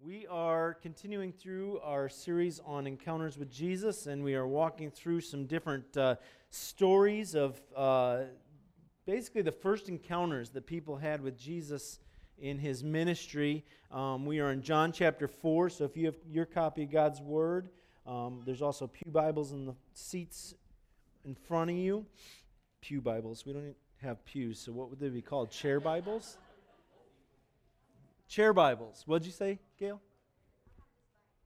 We are continuing through our series on encounters with Jesus, and we are walking through some different uh, stories of uh, basically the first encounters that people had with Jesus in his ministry. Um, we are in John chapter 4, so if you have your copy of God's Word, um, there's also Pew Bibles in the seats in front of you. Pew Bibles. We don't have pews, so what would they be called? Chair Bibles? Chair Bibles. What'd you say, Gail?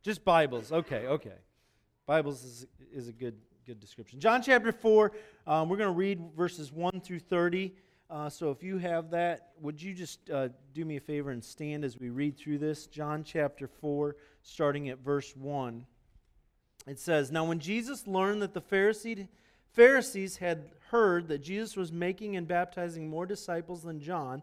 Just Bibles. Okay, okay. Bibles is, is a good, good description. John chapter 4, um, we're going to read verses 1 through 30. Uh, so if you have that, would you just uh, do me a favor and stand as we read through this? John chapter 4, starting at verse 1. It says, Now when Jesus learned that the Pharisee, Pharisees had heard that Jesus was making and baptizing more disciples than John,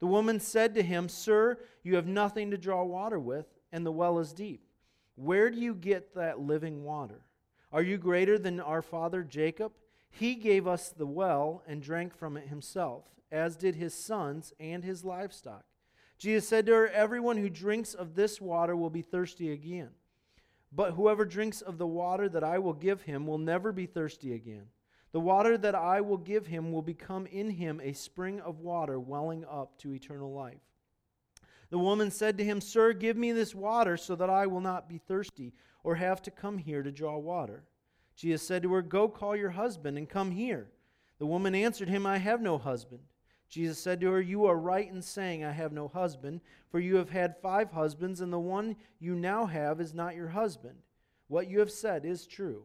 The woman said to him, Sir, you have nothing to draw water with, and the well is deep. Where do you get that living water? Are you greater than our father Jacob? He gave us the well and drank from it himself, as did his sons and his livestock. Jesus said to her, Everyone who drinks of this water will be thirsty again. But whoever drinks of the water that I will give him will never be thirsty again. The water that I will give him will become in him a spring of water welling up to eternal life. The woman said to him, Sir, give me this water so that I will not be thirsty or have to come here to draw water. Jesus said to her, Go call your husband and come here. The woman answered him, I have no husband. Jesus said to her, You are right in saying, I have no husband, for you have had five husbands, and the one you now have is not your husband. What you have said is true.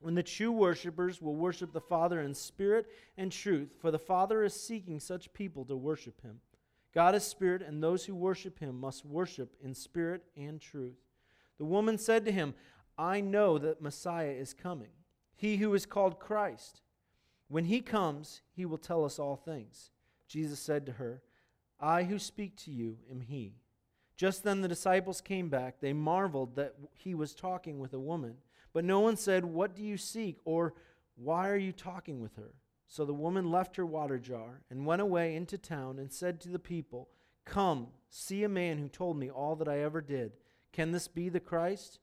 when the true worshippers will worship the Father in spirit and truth, for the Father is seeking such people to worship him. God is spirit, and those who worship him must worship in spirit and truth. The woman said to him, I know that Messiah is coming, he who is called Christ. When he comes, he will tell us all things. Jesus said to her, I who speak to you am he. Just then the disciples came back. They marveled that he was talking with a woman. But no one said, What do you seek? or Why are you talking with her? So the woman left her water jar and went away into town and said to the people, Come, see a man who told me all that I ever did. Can this be the Christ?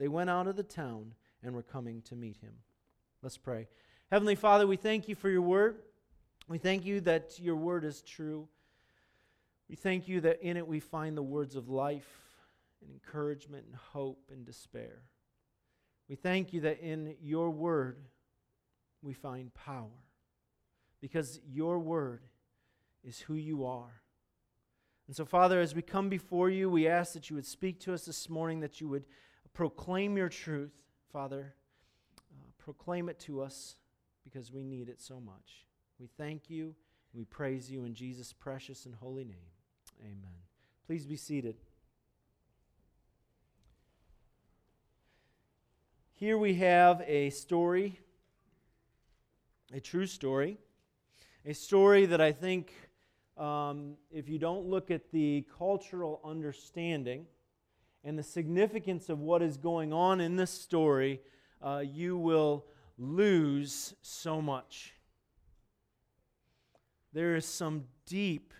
They went out of the town and were coming to meet him. Let's pray. Heavenly Father, we thank you for your word. We thank you that your word is true. We thank you that in it we find the words of life and encouragement and hope and despair. We thank you that in your word we find power because your word is who you are. And so, Father, as we come before you, we ask that you would speak to us this morning, that you would proclaim your truth, Father. Uh, proclaim it to us because we need it so much. We thank you. We praise you in Jesus' precious and holy name. Amen. Please be seated. Here we have a story, a true story, a story that I think, um, if you don't look at the cultural understanding and the significance of what is going on in this story, uh, you will lose so much. There is some deep,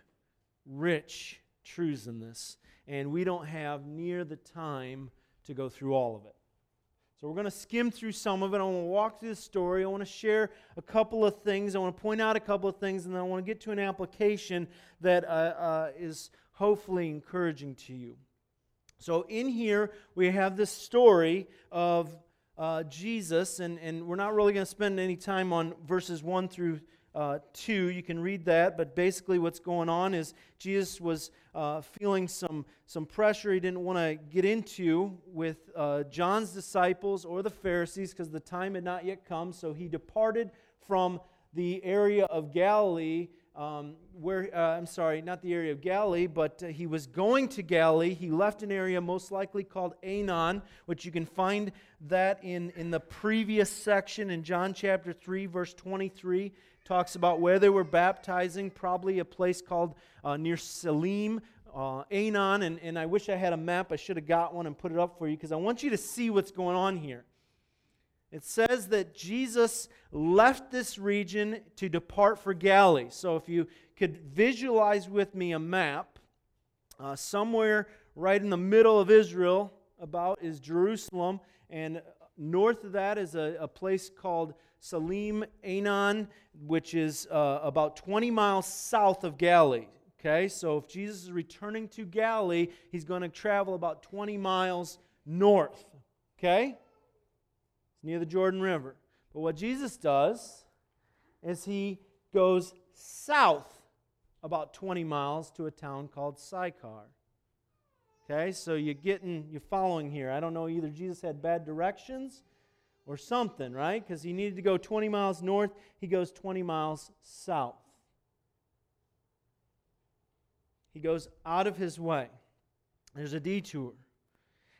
rich truths in this, and we don't have near the time to go through all of it. So we're going to skim through some of it. I want to walk through the story. I want to share a couple of things. I want to point out a couple of things, and then I want to get to an application that uh, uh, is hopefully encouraging to you. So in here, we have this story of uh, Jesus, and, and we're not really going to spend any time on verses 1 through uh, 2. You can read that, but basically, what's going on is Jesus was uh, feeling some, some pressure he didn't want to get into with uh, John's disciples or the Pharisees because the time had not yet come. So he departed from the area of Galilee um, where uh, I'm sorry, not the area of Galilee, but uh, he was going to Galilee. He left an area most likely called Aenon, which you can find that in, in the previous section in John chapter 3, verse 23. Talks about where they were baptizing, probably a place called uh, near Salim, uh, Aenon. And, and I wish I had a map. I should have got one and put it up for you because I want you to see what's going on here. It says that Jesus left this region to depart for Galilee. So if you could visualize with me a map, uh, somewhere right in the middle of Israel, about is Jerusalem, and north of that is a, a place called Salim Aenon, which is uh, about 20 miles south of Galilee. Okay, so if Jesus is returning to Galilee, he's going to travel about 20 miles north. Okay? It's near the Jordan River. But what Jesus does is he goes south about 20 miles to a town called Sychar. Okay, so you're getting, you're following here. I don't know, either Jesus had bad directions or something, right? Because he needed to go 20 miles north, he goes 20 miles south. He goes out of his way. There's a detour.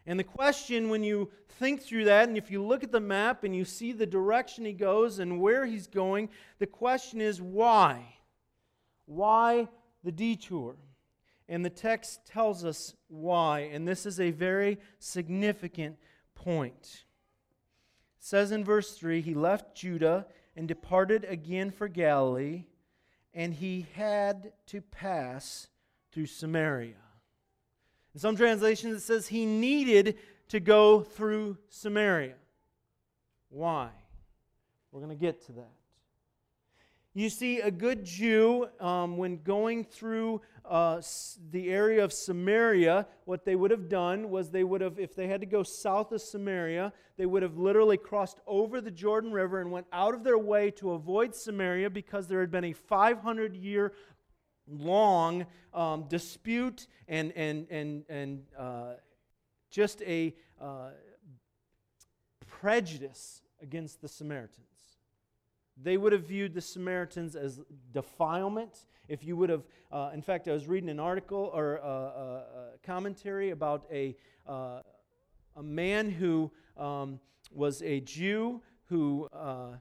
And the question, when you think through that, and if you look at the map and you see the direction he goes and where he's going, the question is why? Why the detour? And the text tells us why. And this is a very significant point. Says in verse 3 He left Judah and departed again for Galilee, and he had to pass through Samaria. In some translations, it says he needed to go through Samaria. Why? We're going to get to that. You see, a good Jew, um, when going through uh, the area of Samaria, what they would have done was they would have, if they had to go south of Samaria, they would have literally crossed over the Jordan River and went out of their way to avoid Samaria because there had been a 500 year long um, dispute and, and, and, and uh, just a uh, prejudice against the Samaritans. They would have viewed the Samaritans as defilement. If you would have, uh, in fact, I was reading an article or a, a, a commentary about a, uh, a man who um, was a Jew who, uh,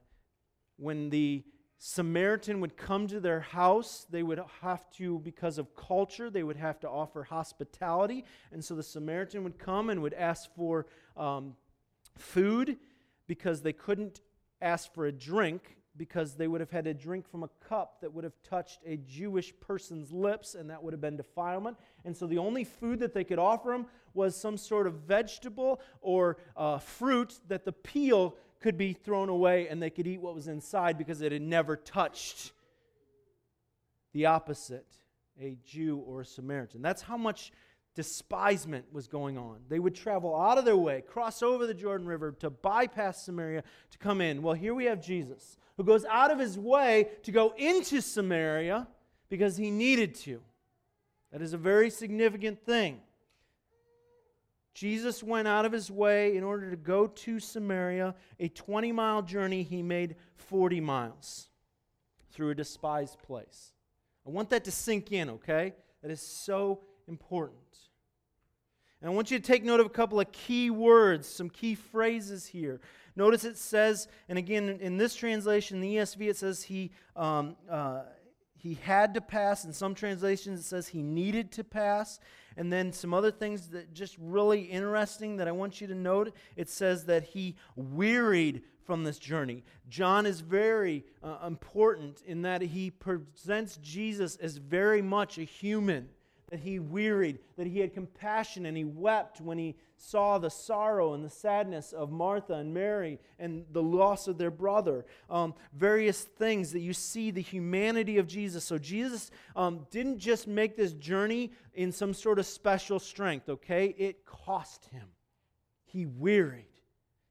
when the Samaritan would come to their house, they would have to, because of culture, they would have to offer hospitality. And so the Samaritan would come and would ask for um, food because they couldn't ask for a drink because they would have had to drink from a cup that would have touched a Jewish person's lips, and that would have been defilement. And so the only food that they could offer him was some sort of vegetable or uh, fruit that the peel could be thrown away and they could eat what was inside because it had never touched the opposite, a Jew or a Samaritan. That's how much despisement was going on. They would travel out of their way, cross over the Jordan River to bypass Samaria to come in. Well, here we have Jesus who goes out of his way to go into Samaria because he needed to. That is a very significant thing. Jesus went out of his way in order to go to Samaria. A 20 mile journey, he made 40 miles through a despised place. I want that to sink in, okay? That is so important. And I want you to take note of a couple of key words, some key phrases here. Notice it says, and again, in this translation, the ESV, it says he, um, uh, he had to pass. In some translations, it says he needed to pass. And then some other things that just really interesting that I want you to note. It says that he wearied from this journey. John is very uh, important in that he presents Jesus as very much a human that he wearied, that he had compassion, and he wept when he saw the sorrow and the sadness of Martha and Mary and the loss of their brother. Um, various things that you see the humanity of Jesus. So, Jesus um, didn't just make this journey in some sort of special strength, okay? It cost him. He wearied.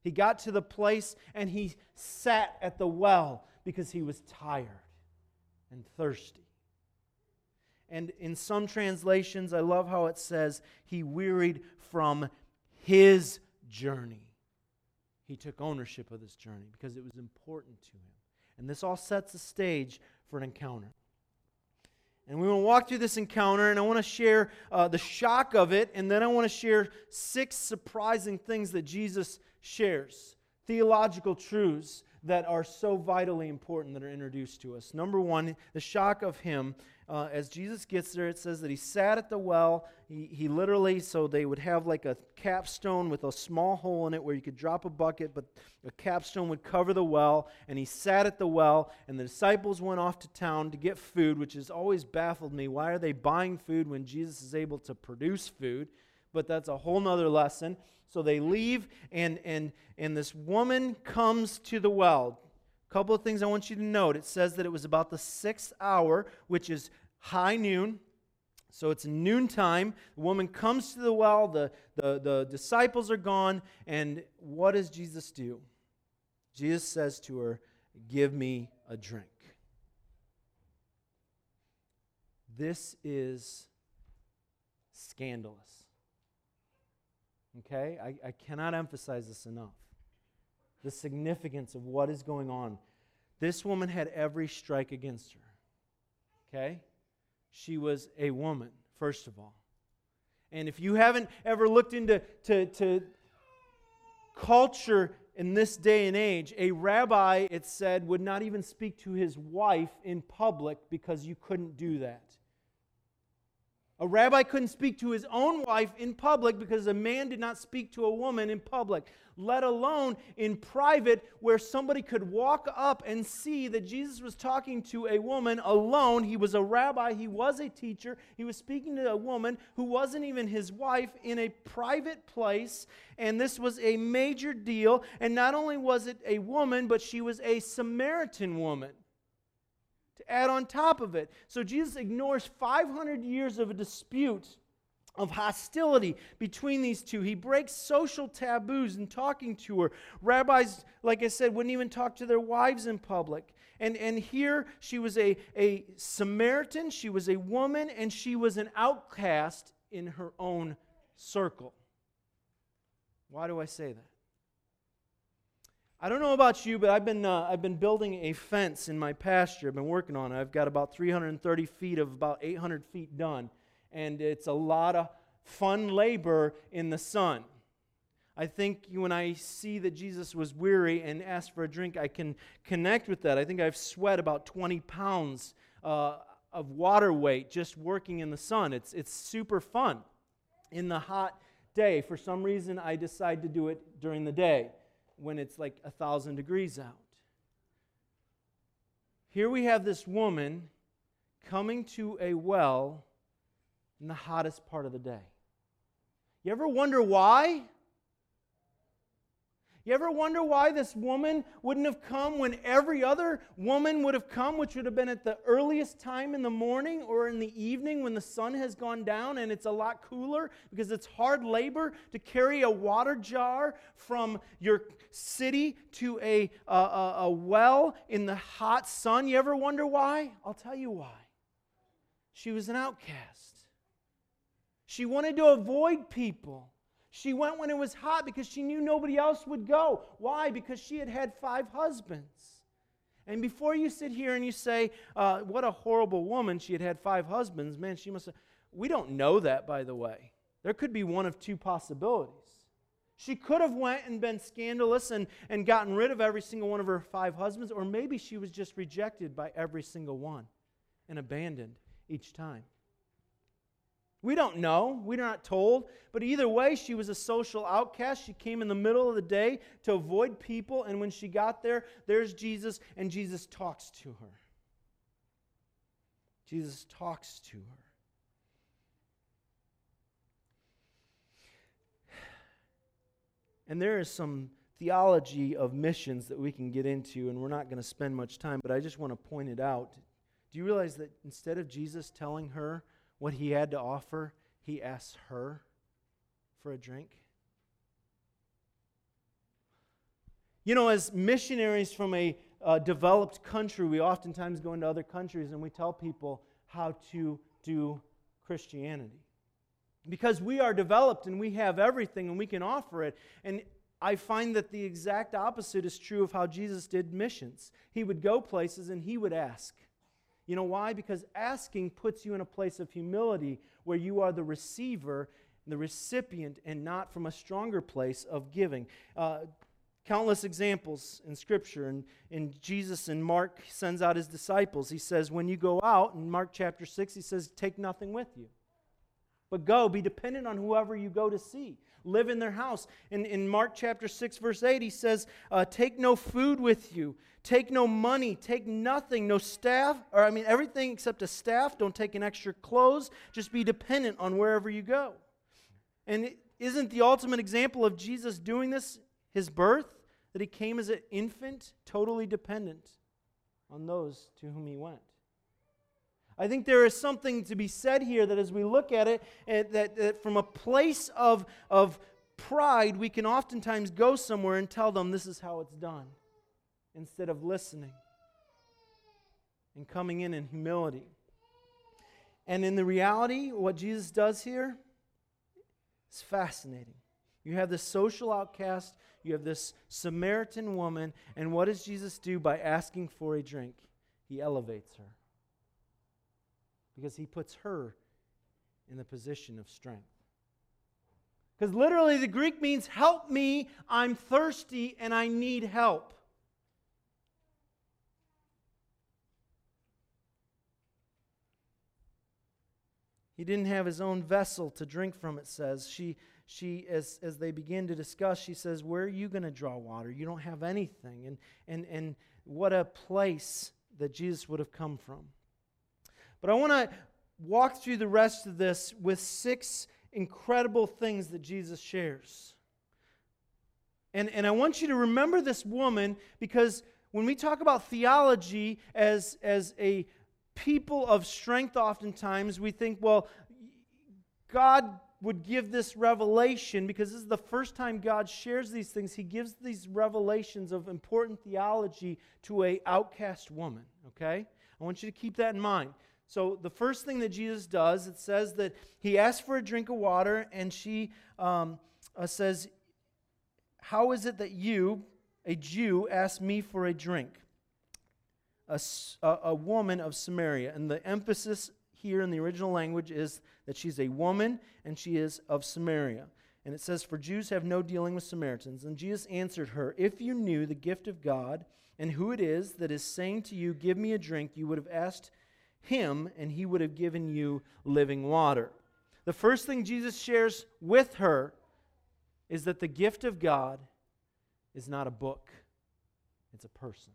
He got to the place and he sat at the well because he was tired and thirsty. And in some translations, I love how it says, he wearied from his journey. He took ownership of this journey because it was important to him. And this all sets the stage for an encounter. And we want to walk through this encounter, and I want to share uh, the shock of it, and then I want to share six surprising things that Jesus shares, theological truths that are so vitally important that are introduced to us. Number one, the shock of him uh, as Jesus gets there, it says that he sat at the well. He, he literally, so they would have like a capstone with a small hole in it where you could drop a bucket, but a capstone would cover the well. And he sat at the well, and the disciples went off to town to get food, which has always baffled me. Why are they buying food when Jesus is able to produce food? But that's a whole nother lesson. So they leave, and, and, and this woman comes to the well couple of things I want you to note. It says that it was about the sixth hour, which is high noon. So it's noontime. The woman comes to the well, the, the, the disciples are gone, and what does Jesus do? Jesus says to her, Give me a drink. This is scandalous. Okay? I, I cannot emphasize this enough the significance of what is going on. This woman had every strike against her. Okay? She was a woman, first of all. And if you haven't ever looked into to, to culture in this day and age, a rabbi, it said, would not even speak to his wife in public because you couldn't do that. A rabbi couldn't speak to his own wife in public because a man did not speak to a woman in public, let alone in private, where somebody could walk up and see that Jesus was talking to a woman alone. He was a rabbi, he was a teacher, he was speaking to a woman who wasn't even his wife in a private place, and this was a major deal. And not only was it a woman, but she was a Samaritan woman add on top of it. So Jesus ignores 500 years of a dispute of hostility between these two. He breaks social taboos in talking to her. Rabbis, like I said, wouldn't even talk to their wives in public. And, and here she was a, a Samaritan, she was a woman, and she was an outcast in her own circle. Why do I say that? I don't know about you, but I've been, uh, I've been building a fence in my pasture. I've been working on it. I've got about 330 feet of about 800 feet done. And it's a lot of fun labor in the sun. I think when I see that Jesus was weary and asked for a drink, I can connect with that. I think I've sweat about 20 pounds uh, of water weight just working in the sun. It's, it's super fun. In the hot day, for some reason, I decide to do it during the day when it's like a thousand degrees out. Here we have this woman coming to a well in the hottest part of the day. You ever wonder why? You ever wonder why this woman wouldn't have come when every other woman would have come, which would have been at the earliest time in the morning or in the evening when the sun has gone down and it's a lot cooler because it's hard labor to carry a water jar from your city to a, a, a well in the hot sun? You ever wonder why? I'll tell you why. She was an outcast. She wanted to avoid people. She went when it was hot because she knew nobody else would go. Why? Because she had had five husbands. And before you sit here and you say, uh, what a horrible woman, she had had five husbands, man, she must have. We don't know that, by the way. There could be one of two possibilities. She could have went and been scandalous and, and gotten rid of every single one of her five husbands, or maybe she was just rejected by every single one. and abandoned each time? We don't know. We're not told. But either way, she was a social outcast. She came in the middle of the day to avoid people. And when she got there, there's Jesus, and Jesus talks to her. Jesus talks to her. And there is some theology of missions that we can get into, and we're not going to spend much time, but I just want to point it out. Do you realize that instead of Jesus telling her what he had to offer, he asks her for a drink? You know, as missionaries from a uh, developed country, we oftentimes go into other countries and we tell people how to do Christianity. Because we are developed and we have everything and we can offer it. And I find that the exact opposite is true of how Jesus did missions. He would go places and he would ask. You know why? Because asking puts you in a place of humility where you are the receiver, the recipient, and not from a stronger place of giving. Uh, countless examples in Scripture. And, and Jesus in Mark sends out his disciples. He says, When you go out, in Mark chapter 6, he says, Take nothing with you. But go, be dependent on whoever you go to see. Live in their house. In, in Mark chapter 6, verse 8, he says, uh, Take no food with you, take no money, take nothing, no staff, or I mean, everything except a staff. Don't take an extra clothes. Just be dependent on wherever you go. And is isn't the ultimate example of Jesus doing this his birth? That he came as an infant, totally dependent on those to whom he went. I think there is something to be said here that as we look at it, eh, that, that from a place of, of pride, we can oftentimes go somewhere and tell them this is how it's done instead of listening and coming in in humility. And in the reality, what Jesus does here is fascinating. You have this social outcast, you have this Samaritan woman, and what does Jesus do by asking for a drink? He elevates her because he puts her in the position of strength. Because literally, the Greek means, Help me, I'm thirsty and I need help. He didn't have his own vessel to drink from, it says. She, she as, as they begin to discuss, she says, Where are you going to draw water? You don't have anything. And, and, and what a place that Jesus would have come from. But I want to walk through the rest of this with six incredible things that Jesus shares. And, and I want you to remember this woman because when we talk about theology as, as a people of strength, oftentimes we think, well, God would give this revelation because this is the first time God shares these things. He gives these revelations of important theology to a outcast woman, okay? I want you to keep that in mind. So, the first thing that Jesus does, it says that he asks for a drink of water, and she um, uh, says, How is it that you, a Jew, ask me for a drink? A, a, a woman of Samaria. And the emphasis here in the original language is that she's a woman and she is of Samaria. And it says, For Jews have no dealing with Samaritans. And Jesus answered her, If you knew the gift of God and who it is that is saying to you, Give me a drink, you would have asked him, and he would have given you living water. The first thing Jesus shares with her is that the gift of God is not a book, it's a person.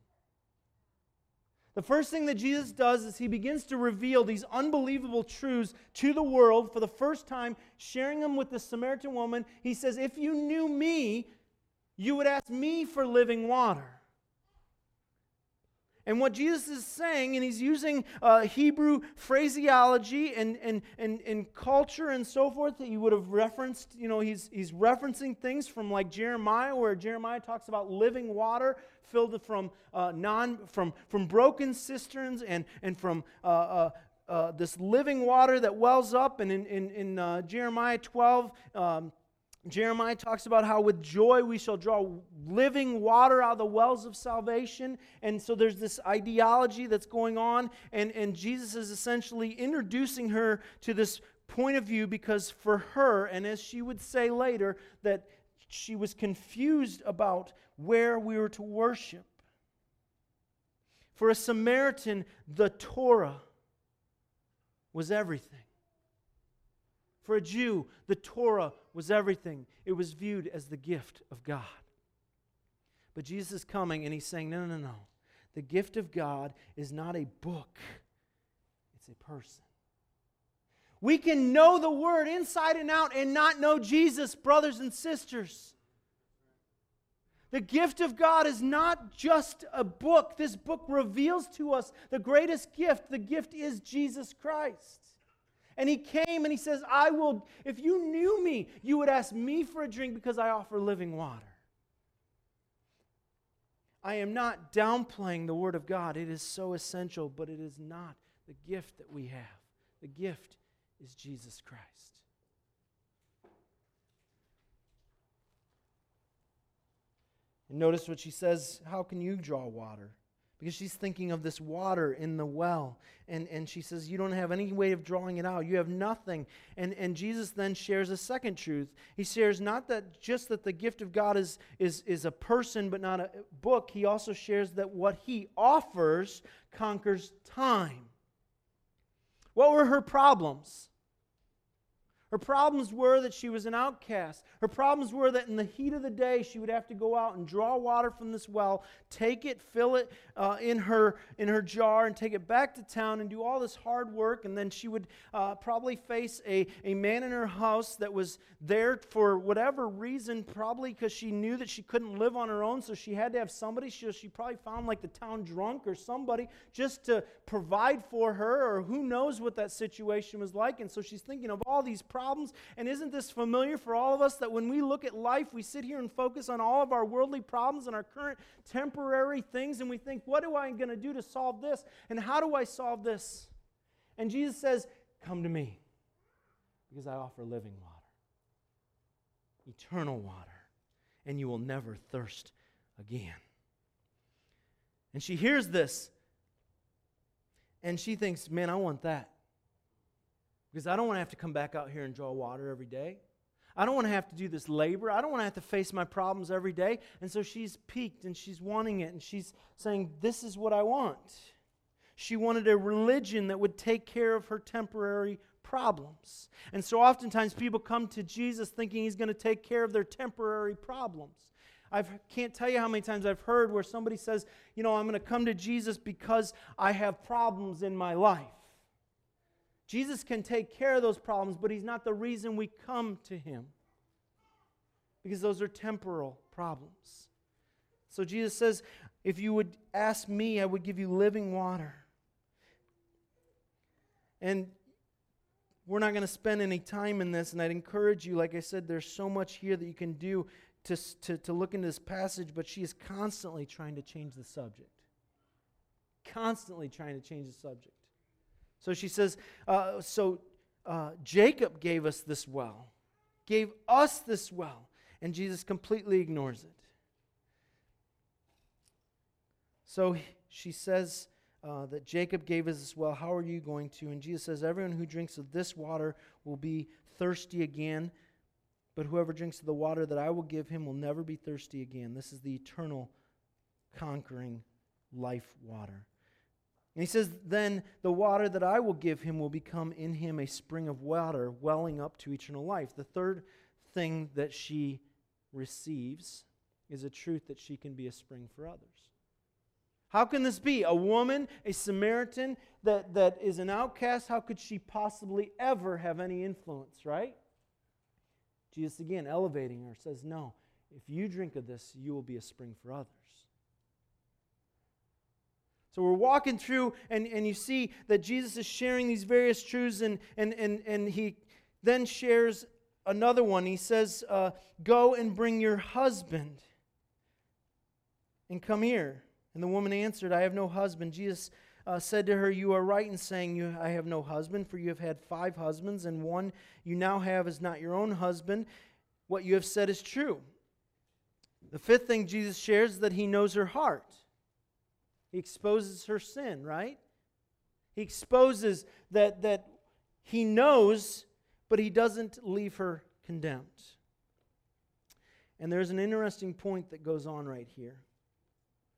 The first thing that Jesus does is he begins to reveal these unbelievable truths to the world for the first time, sharing them with the Samaritan woman. He says, If you knew me, you would ask me for living water. And what Jesus is saying, and he's using uh, Hebrew phraseology and, and, and, and culture and so forth that you would have referenced. You know, he's, he's referencing things from like Jeremiah, where Jeremiah talks about living water filled from, uh, non, from, from broken cisterns and, and from uh, uh, uh this living water that wells up. And in, in, in uh, Jeremiah 12, um, Jeremiah talks about how with joy we shall draw living water out of the wells of salvation. And so there's this ideology that's going on, and, and Jesus is essentially introducing her to this point of view because for her, and as she would say later, that she was confused about where we were to worship. For a Samaritan, the Torah was everything. For a Jew, the Torah was everything. It was viewed as the gift of God. But Jesus is coming and he's saying, no, no, no, no. The gift of God is not a book, it's a person. We can know the word inside and out and not know Jesus, brothers and sisters. The gift of God is not just a book. This book reveals to us the greatest gift. The gift is Jesus Christ. And he came and he says, I will, if you knew me, you would ask me for a drink because I offer living water. I am not downplaying the Word of God. It is so essential, but it is not the gift that we have. The gift is Jesus Christ. And notice what she says How can you draw water? Because she's thinking of this water in the well. And, and she says, You don't have any way of drawing it out. You have nothing. And, and Jesus then shares a second truth. He shares not that just that the gift of God is, is, is a person but not a book, he also shares that what he offers conquers time. What were her problems? Her problems were that she was an outcast. Her problems were that in the heat of the day, she would have to go out and draw water from this well, take it, fill it uh, in, her, in her jar, and take it back to town and do all this hard work. And then she would uh, probably face a, a man in her house that was there for whatever reason, probably because she knew that she couldn't live on her own, so she had to have somebody. She, she probably found like the town drunk or somebody just to provide for her, or who knows what that situation was like. And so she's thinking of all these problems problems. And isn't this familiar for all of us that when we look at life, we sit here and focus on all of our worldly problems and our current temporary things, and we think, what am I going to do to solve this? And how do I solve this? And Jesus says, Come to me, because I offer living water, eternal water, and you will never thirst again. And she hears this, and she thinks, Man, I want that. Because I don't want to have to come back out here and draw water every day. I don't want to have to do this labor. I don't want to have to face my problems every day. And so she's piqued and she's wanting it and she's saying, This is what I want. She wanted a religion that would take care of her temporary problems. And so oftentimes people come to Jesus thinking he's going to take care of their temporary problems. I can't tell you how many times I've heard where somebody says, You know, I'm going to come to Jesus because I have problems in my life. Jesus can take care of those problems, but He's not the reason we come to Him because those are temporal problems. So Jesus says, If you would ask me, I would give you living water. And we're not going to spend any time in this, and I'd encourage you, like I said, there's so much here that you can do to, to, to look into this passage, but she is constantly trying to change the subject. Constantly trying to change the subject. So she says, uh, So uh, Jacob gave us this well, gave us this well, and Jesus completely ignores it. So she says uh, that Jacob gave us this well. How are you going to? And Jesus says, Everyone who drinks of this water will be thirsty again, but whoever drinks of the water that I will give him will never be thirsty again. This is the eternal, conquering life water. And he says, Then the water that I will give him will become in him a spring of water welling up to eternal life. The third thing that she receives is a truth that she can be a spring for others. How can this be? A woman, a Samaritan that, that is an outcast, how could she possibly ever have any influence, right? Jesus, again, elevating her, says, No, if you drink of this, you will be a spring for others. So we're walking through, and, and you see that Jesus is sharing these various truths, and, and, and, and he then shares another one. He says, uh, Go and bring your husband and come here. And the woman answered, I have no husband. Jesus uh, said to her, You are right in saying, you, I have no husband, for you have had five husbands, and one you now have is not your own husband. What you have said is true. The fifth thing Jesus shares is that he knows her heart. He exposes her sin, right? He exposes that, that he knows, but he doesn't leave her condemned. And there's an interesting point that goes on right here.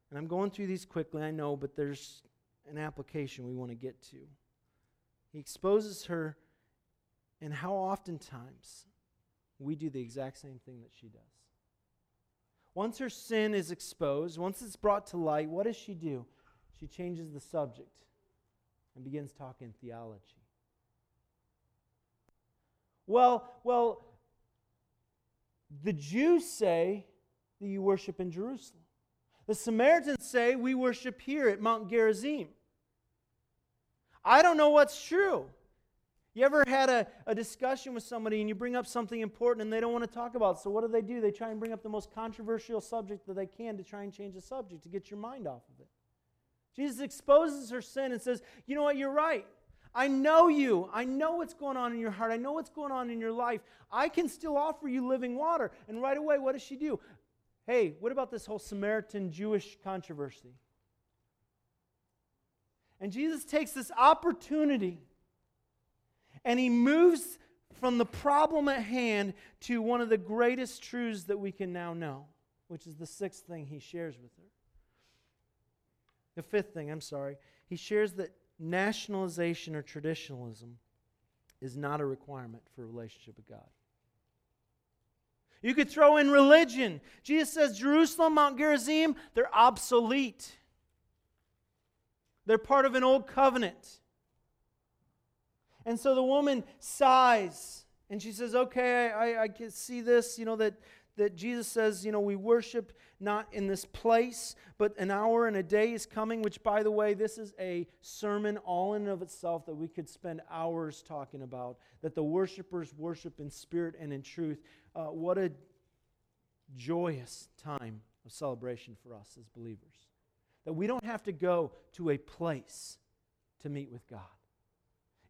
And I'm going through these quickly, I know, but there's an application we want to get to. He exposes her, and how oftentimes we do the exact same thing that she does. Once her sin is exposed, once it's brought to light, what does she do? She changes the subject and begins talking theology. Well, well, the Jews say that you worship in Jerusalem. The Samaritans say we worship here at Mount Gerizim. I don't know what's true. You ever had a, a discussion with somebody and you bring up something important and they don't want to talk about it? So, what do they do? They try and bring up the most controversial subject that they can to try and change the subject to get your mind off of it. Jesus exposes her sin and says, You know what? You're right. I know you. I know what's going on in your heart. I know what's going on in your life. I can still offer you living water. And right away, what does she do? Hey, what about this whole Samaritan Jewish controversy? And Jesus takes this opportunity and he moves from the problem at hand to one of the greatest truths that we can now know, which is the sixth thing he shares with her. The fifth thing, I'm sorry, he shares that nationalization or traditionalism is not a requirement for a relationship with God. You could throw in religion. Jesus says Jerusalem, Mount Gerizim, they're obsolete. They're part of an old covenant. And so the woman sighs and she says, Okay, I, I can see this, you know, that, that Jesus says, you know, we worship not in this place, but an hour and a day is coming, which, by the way, this is a sermon all in and of itself that we could spend hours talking about. That the worshipers worship in spirit and in truth. Uh, what a joyous time of celebration for us as believers. That we don't have to go to a place to meet with God.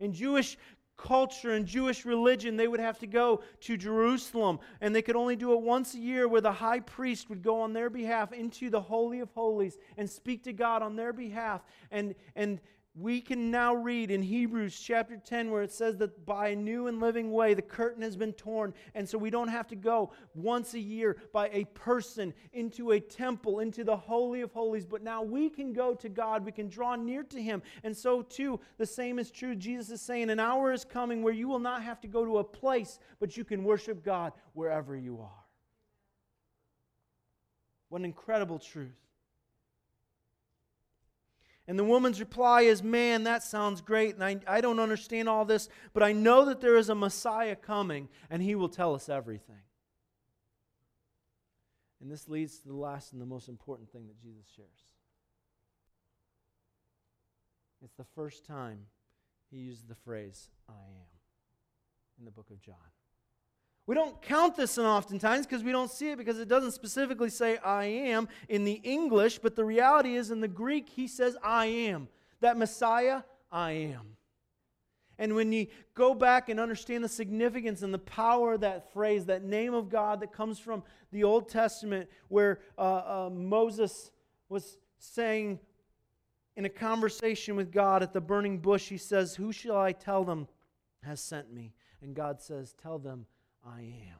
In Jewish culture and Jewish religion, they would have to go to Jerusalem, and they could only do it once a year, where the high priest would go on their behalf into the Holy of Holies and speak to God on their behalf. And, and we can now read in Hebrews chapter 10 where it says that by a new and living way the curtain has been torn. And so we don't have to go once a year by a person into a temple, into the Holy of Holies, but now we can go to God. We can draw near to Him. And so, too, the same is true. Jesus is saying, An hour is coming where you will not have to go to a place, but you can worship God wherever you are. What an incredible truth. And the woman's reply is, Man, that sounds great. And I, I don't understand all this, but I know that there is a Messiah coming, and he will tell us everything. And this leads to the last and the most important thing that Jesus shares. It's the first time he uses the phrase, I am, in the book of John. We don't count this in oftentimes because we don't see it because it doesn't specifically say I am in the English, but the reality is in the Greek, he says I am. That Messiah, I am. And when you go back and understand the significance and the power of that phrase, that name of God that comes from the Old Testament, where uh, uh, Moses was saying in a conversation with God at the burning bush, he says, Who shall I tell them has sent me? And God says, Tell them I am.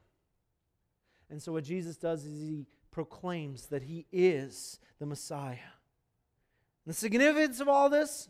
And so, what Jesus does is he proclaims that he is the Messiah. The significance of all this